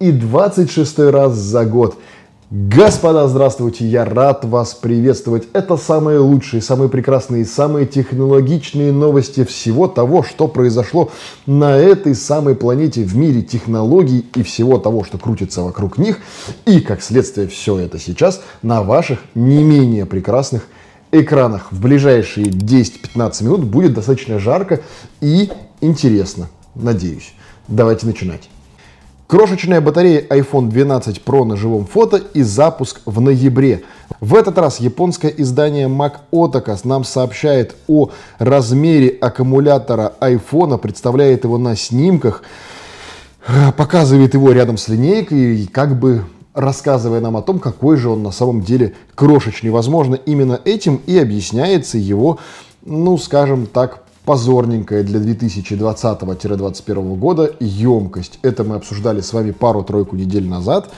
И 26 раз за год. Господа, здравствуйте, я рад вас приветствовать. Это самые лучшие, самые прекрасные, самые технологичные новости всего того, что произошло на этой самой планете в мире технологий и всего того, что крутится вокруг них. И, как следствие, все это сейчас на ваших не менее прекрасных экранах. В ближайшие 10-15 минут будет достаточно жарко и интересно, надеюсь. Давайте начинать. Крошечная батарея iPhone 12 Pro на живом фото и запуск в ноябре. В этот раз японское издание Mac Otacas нам сообщает о размере аккумулятора iPhone, представляет его на снимках, показывает его рядом с линейкой и как бы рассказывая нам о том, какой же он на самом деле крошечный. Возможно, именно этим и объясняется его, ну, скажем так, позорненькая для 2020-2021 года емкость. Это мы обсуждали с вами пару-тройку недель назад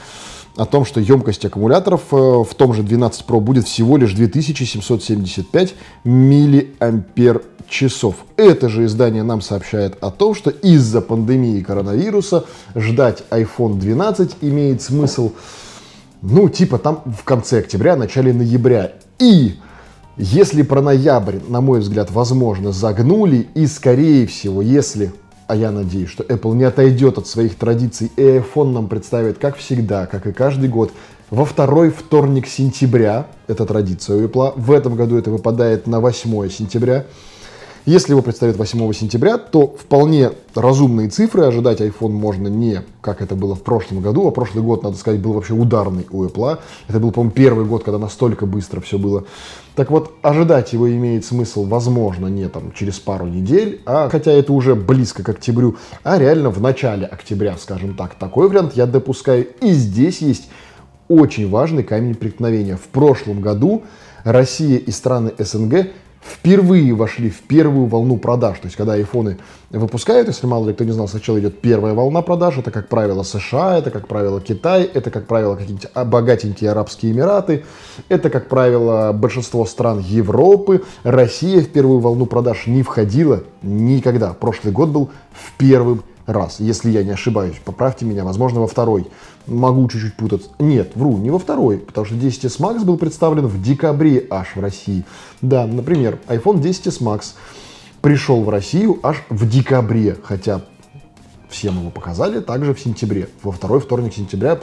о том, что емкость аккумуляторов э, в том же 12 Pro будет всего лишь 2775 миллиампер часов. Это же издание нам сообщает о том, что из-за пандемии коронавируса ждать iPhone 12 имеет смысл, ну, типа там в конце октября, начале ноября. И если про ноябрь, на мой взгляд, возможно, загнули, и скорее всего, если, а я надеюсь, что Apple не отойдет от своих традиций, и iPhone нам представит, как всегда, как и каждый год, во второй вторник сентября, это традиция у Apple, в этом году это выпадает на 8 сентября, если его представят 8 сентября, то вполне разумные цифры ожидать iPhone можно не как это было в прошлом году, а прошлый год, надо сказать, был вообще ударный у Apple. Это был, по-моему, первый год, когда настолько быстро все было. Так вот, ожидать его имеет смысл, возможно, не там через пару недель, а хотя это уже близко к октябрю, а реально в начале октября, скажем так. Такой вариант я допускаю. И здесь есть очень важный камень преткновения. В прошлом году Россия и страны СНГ впервые вошли в первую волну продаж. То есть, когда айфоны выпускают, если мало ли кто не знал, сначала идет первая волна продаж, это, как правило, США, это, как правило, Китай, это, как правило, какие-нибудь богатенькие Арабские Эмираты, это, как правило, большинство стран Европы. Россия в первую волну продаж не входила никогда. Прошлый год был в первым раз, если я не ошибаюсь. Поправьте меня, возможно, во второй. Могу чуть-чуть путаться. Нет, вру, не во второй, потому что 10s Max был представлен в декабре аж в России. Да, например, iPhone 10s Max пришел в Россию аж в декабре, хотя всем его показали также в сентябре. Во второй вторник сентября,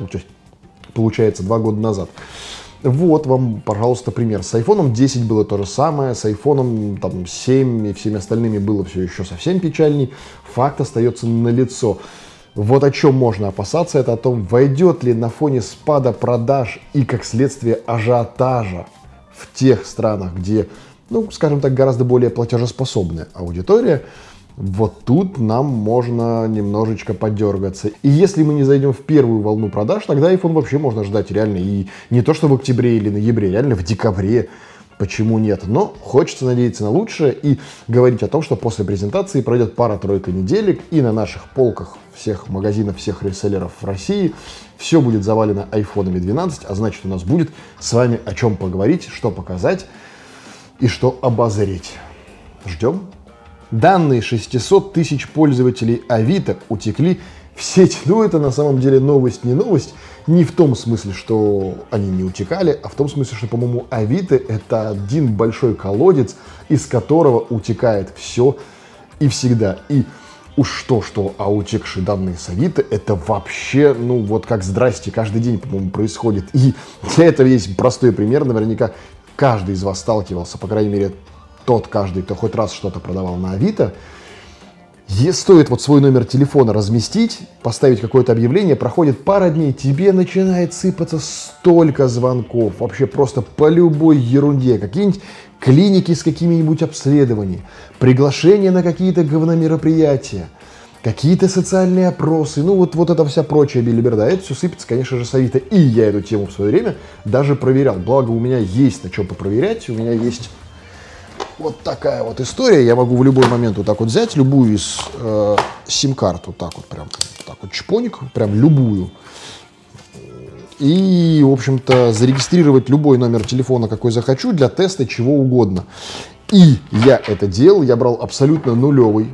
получается, два года назад. Вот вам, пожалуйста, пример. С iPhone 10 было то же самое, с iPhone там, 7 и всеми остальными было все еще совсем печальней. Факт остается налицо. Вот о чем можно опасаться, это о том, войдет ли на фоне спада продаж и, как следствие, ажиотажа в тех странах, где, ну, скажем так, гораздо более платежеспособная аудитория, вот тут нам можно немножечко подергаться. И если мы не зайдем в первую волну продаж, тогда iPhone вообще можно ждать реально и не то что в октябре или ноябре, реально в декабре. Почему нет? Но хочется надеяться на лучшее и говорить о том, что после презентации пройдет пара-тройка неделек и на наших полках всех магазинов, всех реселлеров в России все будет завалено айфонами 12, а значит у нас будет с вами о чем поговорить, что показать и что обозреть. Ждем. Данные 600 тысяч пользователей Авито утекли в сеть. Ну, это на самом деле новость, не новость. Не в том смысле, что они не утекали, а в том смысле, что, по-моему, Авито — это один большой колодец, из которого утекает все и всегда. И уж что-что, а утекшие данные с Авито — это вообще, ну, вот как здрасте, каждый день, по-моему, происходит. И для этого есть простой пример, наверняка каждый из вас сталкивался, по крайней мере, тот каждый, кто хоть раз что-то продавал на Авито, стоит вот свой номер телефона разместить, поставить какое-то объявление, проходит пара дней, тебе начинает сыпаться столько звонков, вообще просто по любой ерунде, какие-нибудь клиники с какими-нибудь обследованиями, приглашения на какие-то говномероприятия, какие-то социальные опросы, ну вот, вот эта вся прочая билиберда, это все сыпется, конечно же, с Авито. И я эту тему в свое время даже проверял. Благо у меня есть на чем попроверять, у меня есть вот такая вот история. Я могу в любой момент вот так вот взять любую из э, сим-карт, вот так вот прям, так вот чпоник, прям любую. И, в общем-то, зарегистрировать любой номер телефона, какой захочу, для теста чего угодно. И я это делал, я брал абсолютно нулевый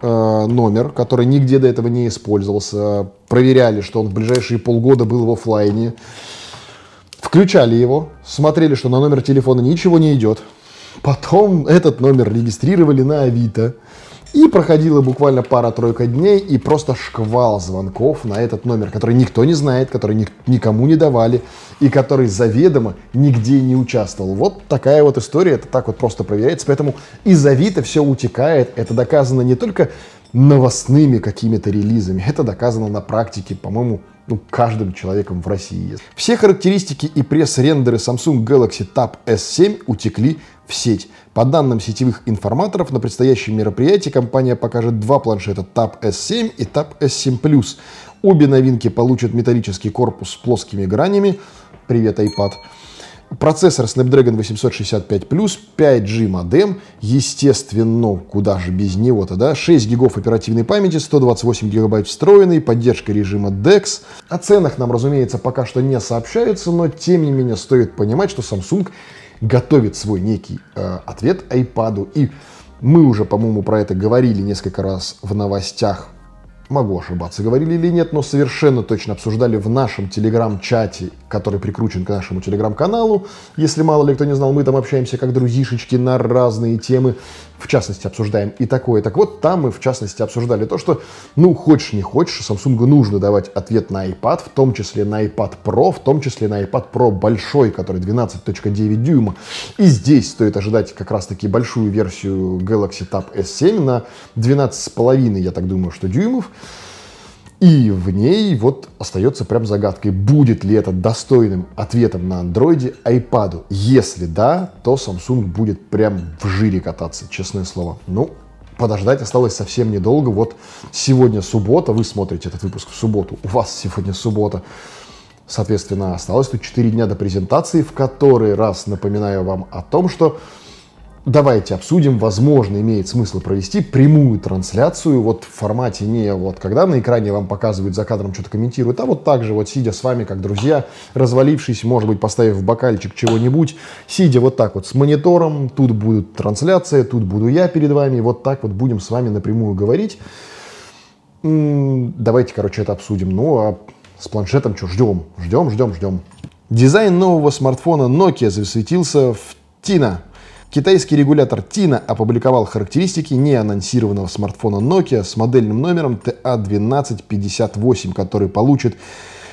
э, номер, который нигде до этого не использовался, проверяли, что он в ближайшие полгода был в офлайне, включали его, смотрели, что на номер телефона ничего не идет, потом этот номер регистрировали на Авито, и проходила буквально пара-тройка дней, и просто шквал звонков на этот номер, который никто не знает, который ни, никому не давали, и который заведомо нигде не участвовал. Вот такая вот история, это так вот просто проверяется. Поэтому из Авито все утекает. Это доказано не только новостными какими-то релизами, это доказано на практике, по-моему, ну, каждым человеком в России. Все характеристики и пресс-рендеры Samsung Galaxy Tab S7 утекли в сеть. По данным сетевых информаторов, на предстоящем мероприятии компания покажет два планшета Tab S7 и Tab S7 Plus. Обе новинки получат металлический корпус с плоскими гранями. Привет, iPad Процессор Snapdragon 865 5G модем, естественно, куда же без него-то, да, 6 гигов оперативной памяти, 128 гигабайт встроенной, поддержка режима DeX. О ценах нам, разумеется, пока что не сообщается, но тем не менее стоит понимать, что Samsung готовит свой некий э, ответ iPad. И мы уже, по-моему, про это говорили несколько раз в новостях могу ошибаться, говорили или нет, но совершенно точно обсуждали в нашем телеграм-чате, который прикручен к нашему телеграм-каналу. Если мало ли кто не знал, мы там общаемся как друзишечки на разные темы. В частности, обсуждаем и такое. Так вот, там мы в частности обсуждали то, что, ну, хочешь не хочешь, Samsung нужно давать ответ на iPad, в том числе на iPad Pro, в том числе на iPad Pro большой, который 12.9 дюйма. И здесь стоит ожидать как раз-таки большую версию Galaxy Tab S7 на 12,5, я так думаю, что дюймов. И в ней вот остается прям загадкой, будет ли это достойным ответом на андроиде iPad. Если да, то Samsung будет прям в жире кататься, честное слово. Ну, подождать осталось совсем недолго. Вот сегодня суббота, вы смотрите этот выпуск в субботу, у вас сегодня суббота. Соответственно, осталось тут 4 дня до презентации, в который раз напоминаю вам о том, что Давайте обсудим, возможно, имеет смысл провести прямую трансляцию вот в формате не вот когда на экране вам показывают за кадром что-то комментируют, а вот так же вот сидя с вами как друзья, развалившись, может быть, поставив бокальчик чего-нибудь, сидя вот так вот с монитором, тут будет трансляция, тут буду я перед вами, вот так вот будем с вами напрямую говорить. Давайте, короче, это обсудим. Ну, а с планшетом что, ждем, ждем, ждем, ждем. Дизайн нового смартфона Nokia засветился в Тина. Китайский регулятор TINA опубликовал характеристики неанонсированного смартфона Nokia с модельным номером TA1258, который получит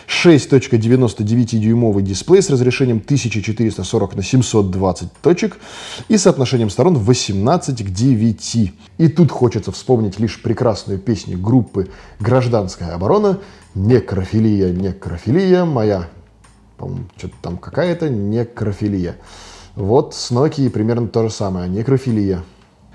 6.99-дюймовый дисплей с разрешением 1440 на 720 точек и соотношением сторон 18 к 9. И тут хочется вспомнить лишь прекрасную песню группы «Гражданская оборона» «Некрофилия, некрофилия моя». По-моему, что-то там какая-то некрофилия. Вот с Nokia примерно то же самое, некрофилия.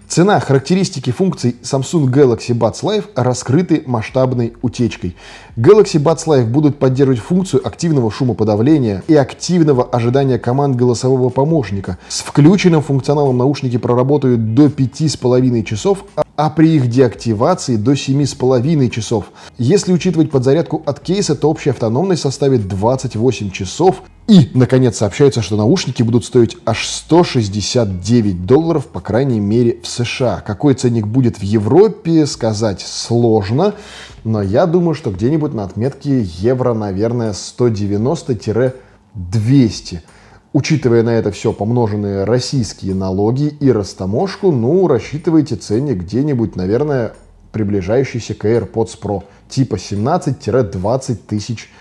Цена, характеристики функций Samsung Galaxy Buds Live раскрыты масштабной утечкой. Galaxy Buds Live будут поддерживать функцию активного шумоподавления и активного ожидания команд голосового помощника. С включенным функционалом наушники проработают до 5,5 часов, а при их деактивации до 7,5 часов. Если учитывать подзарядку от кейса, то общая автономность составит 28 часов. И, наконец, сообщается, что наушники будут стоить аж 169 долларов, по крайней мере, в США. Какой ценник будет в Европе, сказать сложно, но я думаю, что где-нибудь на отметке евро, наверное, 190-200 Учитывая на это все помноженные российские налоги и растаможку, ну, рассчитывайте ценник где-нибудь, наверное, приближающийся к AirPods Pro, типа 17-20 тысяч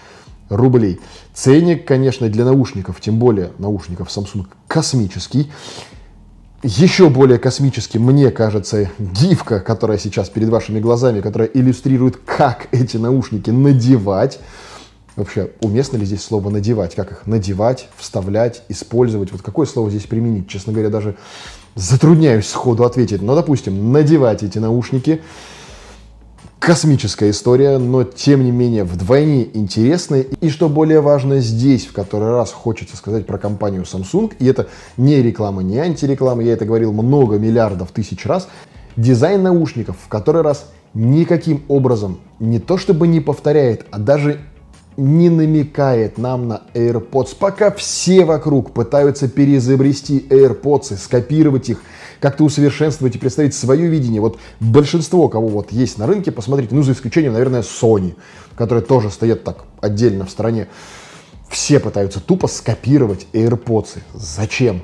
рублей. Ценник, конечно, для наушников, тем более наушников Samsung, космический. Еще более космический, мне кажется, гифка, которая сейчас перед вашими глазами, которая иллюстрирует, как эти наушники надевать. Вообще, уместно ли здесь слово «надевать»? Как их надевать, вставлять, использовать? Вот какое слово здесь применить? Честно говоря, даже затрудняюсь сходу ответить. Но, допустим, надевать эти наушники – космическая история, но тем не менее вдвойне интересная. И что более важно здесь, в который раз хочется сказать про компанию Samsung, и это не реклама, не антиреклама, я это говорил много миллиардов тысяч раз, дизайн наушников в который раз никаким образом не то чтобы не повторяет, а даже не намекает нам на AirPods. Пока все вокруг пытаются переизобрести AirPods, скопировать их, как-то усовершенствовать и представить свое видение. Вот большинство, кого вот есть на рынке, посмотрите, ну, за исключением, наверное, Sony, которые тоже стоят так отдельно в стороне. Все пытаются тупо скопировать AirPods. Зачем?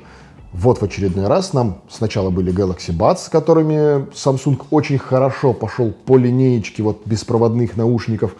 Вот в очередной раз нам сначала были Galaxy Buds, с которыми Samsung очень хорошо пошел по линеечке вот беспроводных наушников.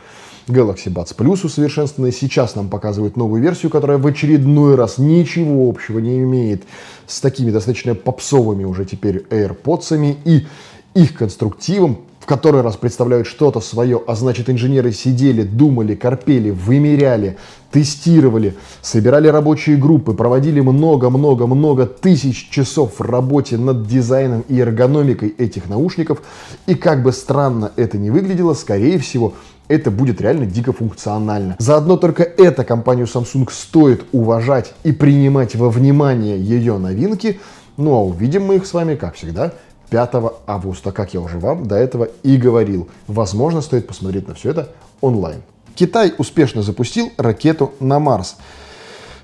Galaxy Buds Plus усовершенствованный. Сейчас нам показывают новую версию, которая в очередной раз ничего общего не имеет с такими достаточно попсовыми уже теперь AirPods и их конструктивом, в который раз представляют что-то свое, а значит инженеры сидели, думали, корпели, вымеряли, тестировали, собирали рабочие группы, проводили много-много-много тысяч часов в работе над дизайном и эргономикой этих наушников. И как бы странно это ни выглядело, скорее всего, это будет реально дико функционально. Заодно только эта компанию Samsung стоит уважать и принимать во внимание ее новинки. Ну а увидим мы их с вами, как всегда, 5 августа, как я уже вам до этого и говорил. Возможно, стоит посмотреть на все это онлайн. Китай успешно запустил ракету на Марс.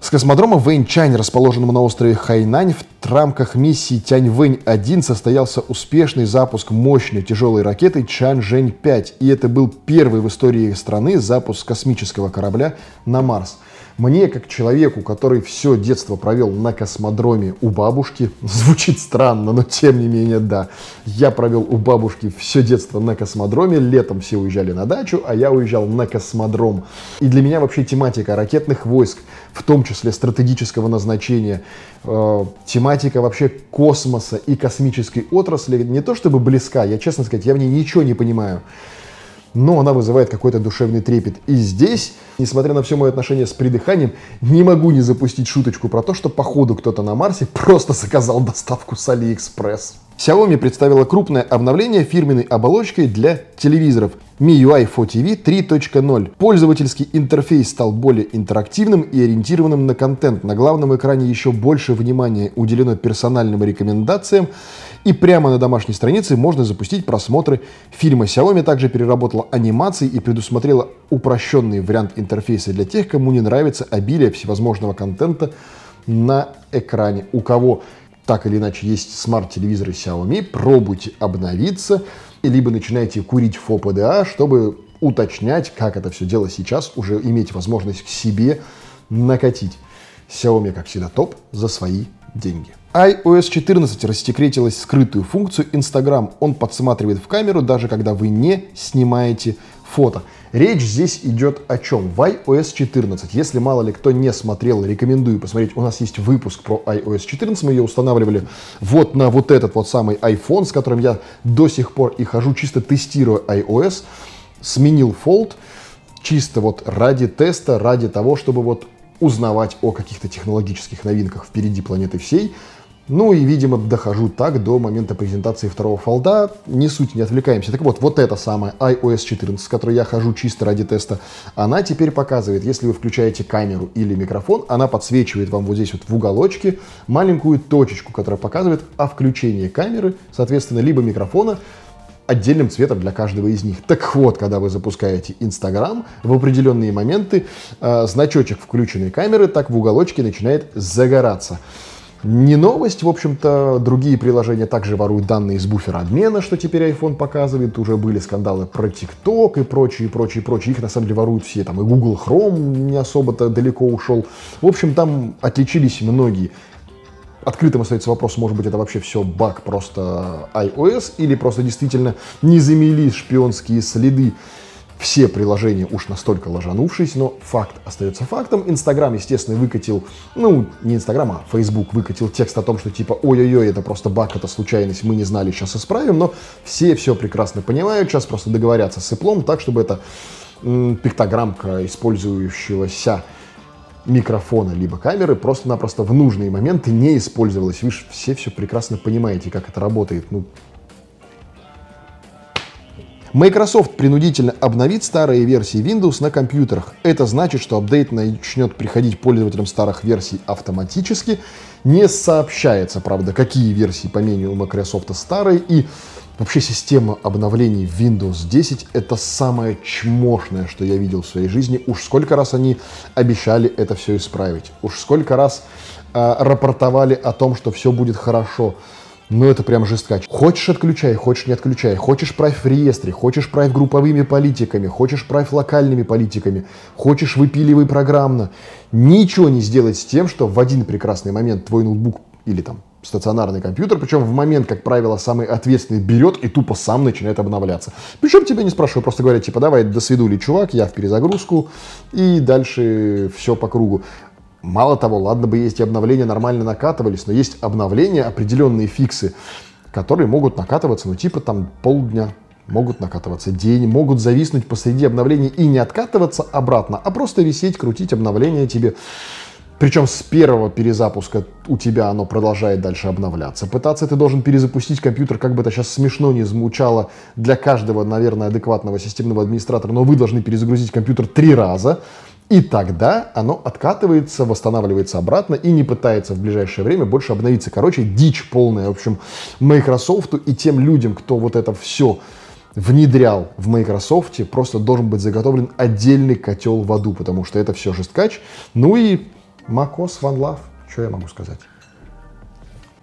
С космодрома Вэньчань, расположенного на острове Хайнань, в рамках миссии Тяньвэнь-1 состоялся успешный запуск мощной тяжелой ракеты Чанчжэнь-5. И это был первый в истории страны запуск космического корабля на Марс. Мне, как человеку, который все детство провел на космодроме у бабушки, звучит странно, но тем не менее, да. Я провел у бабушки все детство на космодроме, летом все уезжали на дачу, а я уезжал на космодром. И для меня вообще тематика ракетных войск, в том числе стратегического назначения, э, тематика вообще космоса и космической отрасли не то чтобы близка, я честно сказать, я в ней ничего не понимаю но она вызывает какой-то душевный трепет. И здесь, несмотря на все мое отношение с придыханием, не могу не запустить шуточку про то, что походу кто-то на Марсе просто заказал доставку с AliExpress. Xiaomi представила крупное обновление фирменной оболочкой для телевизоров MIUI 4TV 3.0. Пользовательский интерфейс стал более интерактивным и ориентированным на контент. На главном экране еще больше внимания уделено персональным рекомендациям, и прямо на домашней странице можно запустить просмотры фильма. Xiaomi также переработала анимации и предусмотрела упрощенный вариант интерфейса для тех, кому не нравится обилие всевозможного контента на экране. У кого так или иначе есть смарт-телевизоры Xiaomi, пробуйте обновиться, либо начинайте курить FOPDA, чтобы уточнять, как это все дело сейчас, уже иметь возможность к себе накатить. Xiaomi, как всегда, топ за свои деньги iOS 14 рассекретилась скрытую функцию Instagram. Он подсматривает в камеру, даже когда вы не снимаете фото. Речь здесь идет о чем? В iOS 14, если мало ли кто не смотрел, рекомендую посмотреть. У нас есть выпуск про iOS 14, мы ее устанавливали вот на вот этот вот самый iPhone, с которым я до сих пор и хожу, чисто тестируя iOS. Сменил Fold, чисто вот ради теста, ради того, чтобы вот узнавать о каких-то технологических новинках впереди планеты всей. Ну и, видимо, дохожу так до момента презентации второго фолда. Не суть, не отвлекаемся. Так вот, вот эта самая iOS 14, с которой я хожу чисто ради теста, она теперь показывает, если вы включаете камеру или микрофон, она подсвечивает вам вот здесь вот в уголочке маленькую точечку, которая показывает о включении камеры, соответственно, либо микрофона, отдельным цветом для каждого из них. Так вот, когда вы запускаете Инстаграм, в определенные моменты э, значочек включенной камеры так в уголочке начинает загораться. Не новость, в общем-то, другие приложения также воруют данные из буфера обмена, что теперь iPhone показывает. Уже были скандалы про TikTok и прочее, прочее, прочее. Их на самом деле воруют все. Там и Google Chrome не особо-то далеко ушел. В общем, там отличились многие. Открытым остается вопрос, может быть, это вообще все баг просто iOS или просто действительно не замели шпионские следы все приложения уж настолько ложанувшись, но факт остается фактом. Инстаграм, естественно, выкатил, ну, не Инстаграм, а Фейсбук выкатил текст о том, что типа, ой-ой-ой, это просто баг, это случайность, мы не знали, сейчас исправим, но все все прекрасно понимают, сейчас просто договорятся с Apple так, чтобы эта м, пиктограммка использующегося микрофона либо камеры просто-напросто в нужные моменты не использовалась. Же все все прекрасно понимаете, как это работает. Ну, Microsoft принудительно обновит старые версии Windows на компьютерах. Это значит, что апдейт начнет приходить пользователям старых версий автоматически. Не сообщается, правда, какие версии по мнению Microsoft старые. И вообще система обновлений Windows 10 это самое чмошное, что я видел в своей жизни. Уж сколько раз они обещали это все исправить. Уж сколько раз э, рапортовали о том, что все будет хорошо. Но это прям жесткач. Хочешь отключай, хочешь не отключай. Хочешь правь в реестре, хочешь правь групповыми политиками, хочешь правь локальными политиками, хочешь выпиливай программно. Ничего не сделать с тем, что в один прекрасный момент твой ноутбук или там стационарный компьютер, причем в момент, как правило, самый ответственный берет и тупо сам начинает обновляться. Причем тебя не спрашиваю, просто говорят, типа, давай до свидули, чувак, я в перезагрузку, и дальше все по кругу. Мало того, ладно бы есть и обновления нормально накатывались, но есть обновления, определенные фиксы, которые могут накатываться, ну типа там полдня, могут накатываться день, могут зависнуть посреди обновления и не откатываться обратно, а просто висеть, крутить обновления тебе. Причем с первого перезапуска у тебя оно продолжает дальше обновляться. Пытаться ты должен перезапустить компьютер, как бы это сейчас смешно не звучало для каждого, наверное, адекватного системного администратора, но вы должны перезагрузить компьютер три раза. И тогда оно откатывается, восстанавливается обратно и не пытается в ближайшее время больше обновиться. Короче, дичь полная. В общем, Microsoft и тем людям, кто вот это все внедрял в Microsoft, просто должен быть заготовлен отдельный котел в аду, потому что это все жесткач. Ну и macOS One Love, что я могу сказать?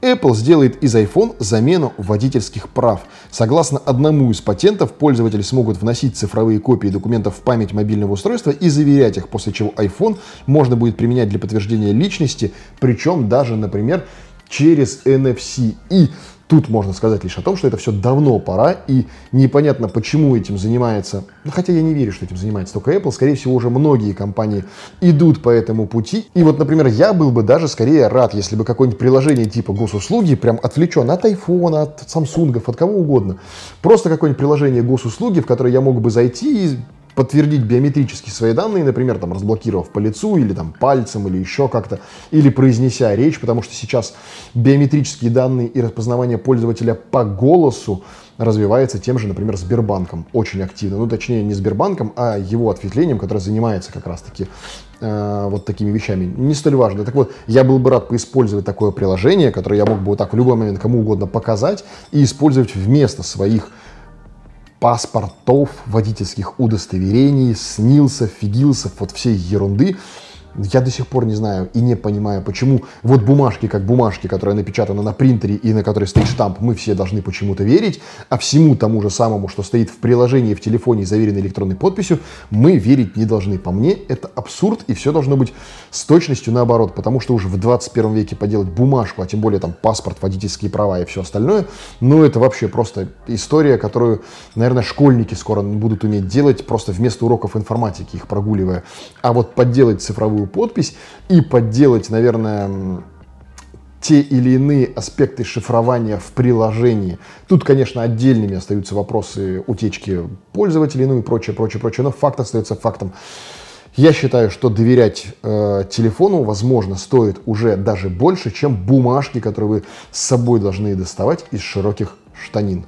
Apple сделает из iPhone замену водительских прав. Согласно одному из патентов, пользователи смогут вносить цифровые копии документов в память мобильного устройства и заверять их, после чего iPhone можно будет применять для подтверждения личности, причем даже, например, через NFC. И Тут можно сказать лишь о том, что это все давно пора, и непонятно, почему этим занимается, ну, хотя я не верю, что этим занимается только Apple, скорее всего, уже многие компании идут по этому пути. И вот, например, я был бы даже скорее рад, если бы какое-нибудь приложение типа госуслуги прям отвлечен от iPhone, от Samsung, от кого угодно. Просто какое-нибудь приложение госуслуги, в которое я мог бы зайти и подтвердить биометрически свои данные, например, там, разблокировав по лицу или там, пальцем или еще как-то, или произнеся речь, потому что сейчас биометрические данные и распознавание пользователя по голосу развивается тем же, например, Сбербанком очень активно. Ну, точнее, не Сбербанком, а его ответвлением, которое занимается как раз-таки э, вот такими вещами. Не столь важно. Так вот, я был бы рад поиспользовать такое приложение, которое я мог бы вот так в любой момент кому угодно показать и использовать вместо своих паспортов, водительских удостоверений, снился, фигился, вот всей ерунды. Я до сих пор не знаю и не понимаю, почему вот бумажки, как бумажки, которые напечатаны на принтере и на которой стоит штамп, мы все должны почему-то верить, а всему тому же самому, что стоит в приложении в телефоне, заверенной электронной подписью, мы верить не должны. По мне, это абсурд, и все должно быть с точностью наоборот, потому что уже в 21 веке поделать бумажку, а тем более там паспорт, водительские права и все остальное, ну это вообще просто история, которую, наверное, школьники скоро будут уметь делать просто вместо уроков информатики, их прогуливая. А вот подделать цифровую цифровую подпись и подделать, наверное, те или иные аспекты шифрования в приложении. Тут, конечно, отдельными остаются вопросы утечки пользователей, ну и прочее, прочее, прочее, но факт остается фактом. Я считаю, что доверять э, телефону, возможно, стоит уже даже больше, чем бумажки, которые вы с собой должны доставать из широких штанин.